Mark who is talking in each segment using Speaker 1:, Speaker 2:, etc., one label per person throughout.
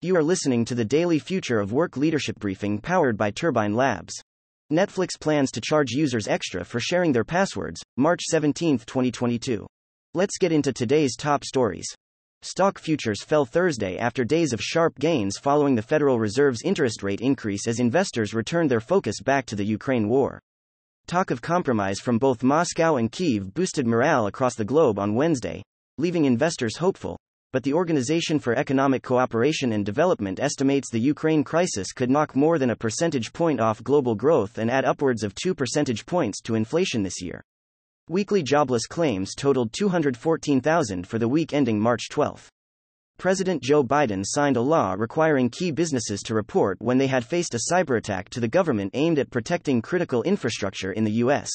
Speaker 1: You are listening to the daily Future of Work Leadership Briefing powered by Turbine Labs. Netflix plans to charge users extra for sharing their passwords, March 17, 2022. Let's get into today's top stories. Stock futures fell Thursday after days of sharp gains following the Federal Reserve's interest rate increase as investors returned their focus back to the Ukraine war. Talk of compromise from both Moscow and Kyiv boosted morale across the globe on Wednesday, leaving investors hopeful, but the Organization for Economic Cooperation and Development estimates the Ukraine crisis could knock more than a percentage point off global growth and add upwards of 2 percentage points to inflation this year. Weekly jobless claims totaled 214,000 for the week ending March 12. President Joe Biden signed a law requiring key businesses to report when they had faced a cyberattack to the government aimed at protecting critical infrastructure in the U.S.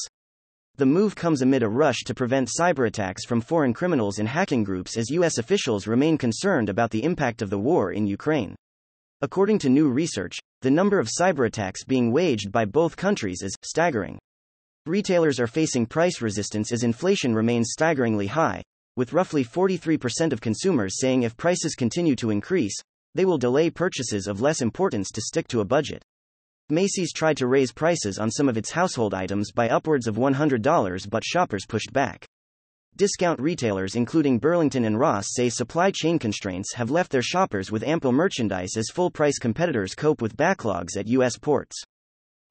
Speaker 1: The move comes amid a rush to prevent cyberattacks from foreign criminals and hacking groups as U.S. officials remain concerned about the impact of the war in Ukraine. According to new research, the number of cyberattacks being waged by both countries is staggering. Retailers are facing price resistance as inflation remains staggeringly high, with roughly 43% of consumers saying if prices continue to increase, they will delay purchases of less importance to stick to a budget. Macy's tried to raise prices on some of its household items by upwards of $100 but shoppers pushed back. Discount retailers including Burlington and Ross say supply chain constraints have left their shoppers with ample merchandise as full price competitors cope with backlogs at U.S. ports.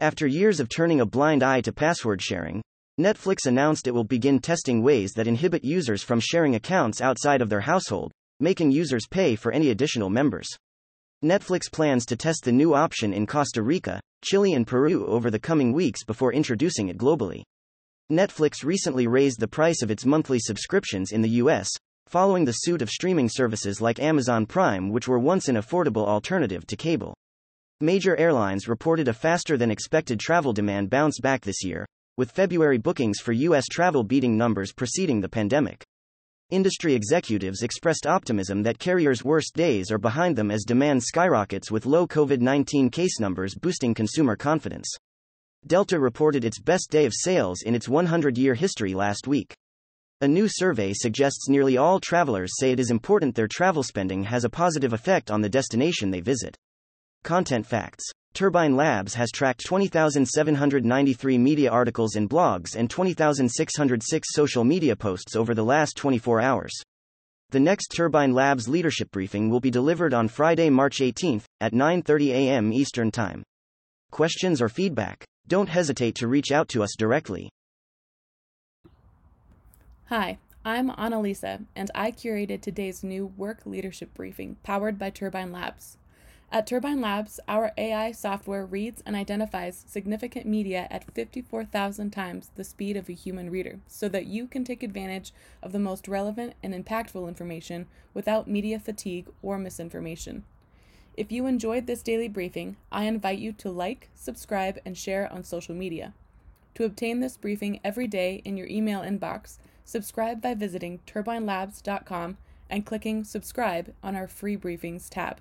Speaker 1: After years of turning a blind eye to password sharing, Netflix announced it will begin testing ways that inhibit users from sharing accounts outside of their household, making users pay for any additional members. Netflix plans to test the new option in Costa Rica, Chile, and Peru over the coming weeks before introducing it globally. Netflix recently raised the price of its monthly subscriptions in the US, following the suit of streaming services like Amazon Prime, which were once an affordable alternative to cable. Major airlines reported a faster than expected travel demand bounce back this year, with February bookings for U.S. travel beating numbers preceding the pandemic. Industry executives expressed optimism that carriers' worst days are behind them as demand skyrockets with low COVID 19 case numbers boosting consumer confidence. Delta reported its best day of sales in its 100 year history last week. A new survey suggests nearly all travelers say it is important their travel spending has a positive effect on the destination they visit. Content facts Turbine Labs has tracked 20,793 media articles and blogs and 20,606 social media posts over the last 24 hours. The next Turbine Labs leadership briefing will be delivered on Friday, March 18th at 9:30 a.m. Eastern Time. Questions or feedback? Don't hesitate to reach out to us directly.
Speaker 2: Hi, I'm Annalisa, and I curated today's new work leadership briefing powered by Turbine Labs. At Turbine Labs, our AI software reads and identifies significant media at 54,000 times the speed of a human reader so that you can take advantage of the most relevant and impactful information without media fatigue or misinformation. If you enjoyed this daily briefing, I invite you to like, subscribe, and share on social media. To obtain this briefing every day in your email inbox, subscribe by visiting turbinelabs.com and clicking subscribe on our free briefings tab.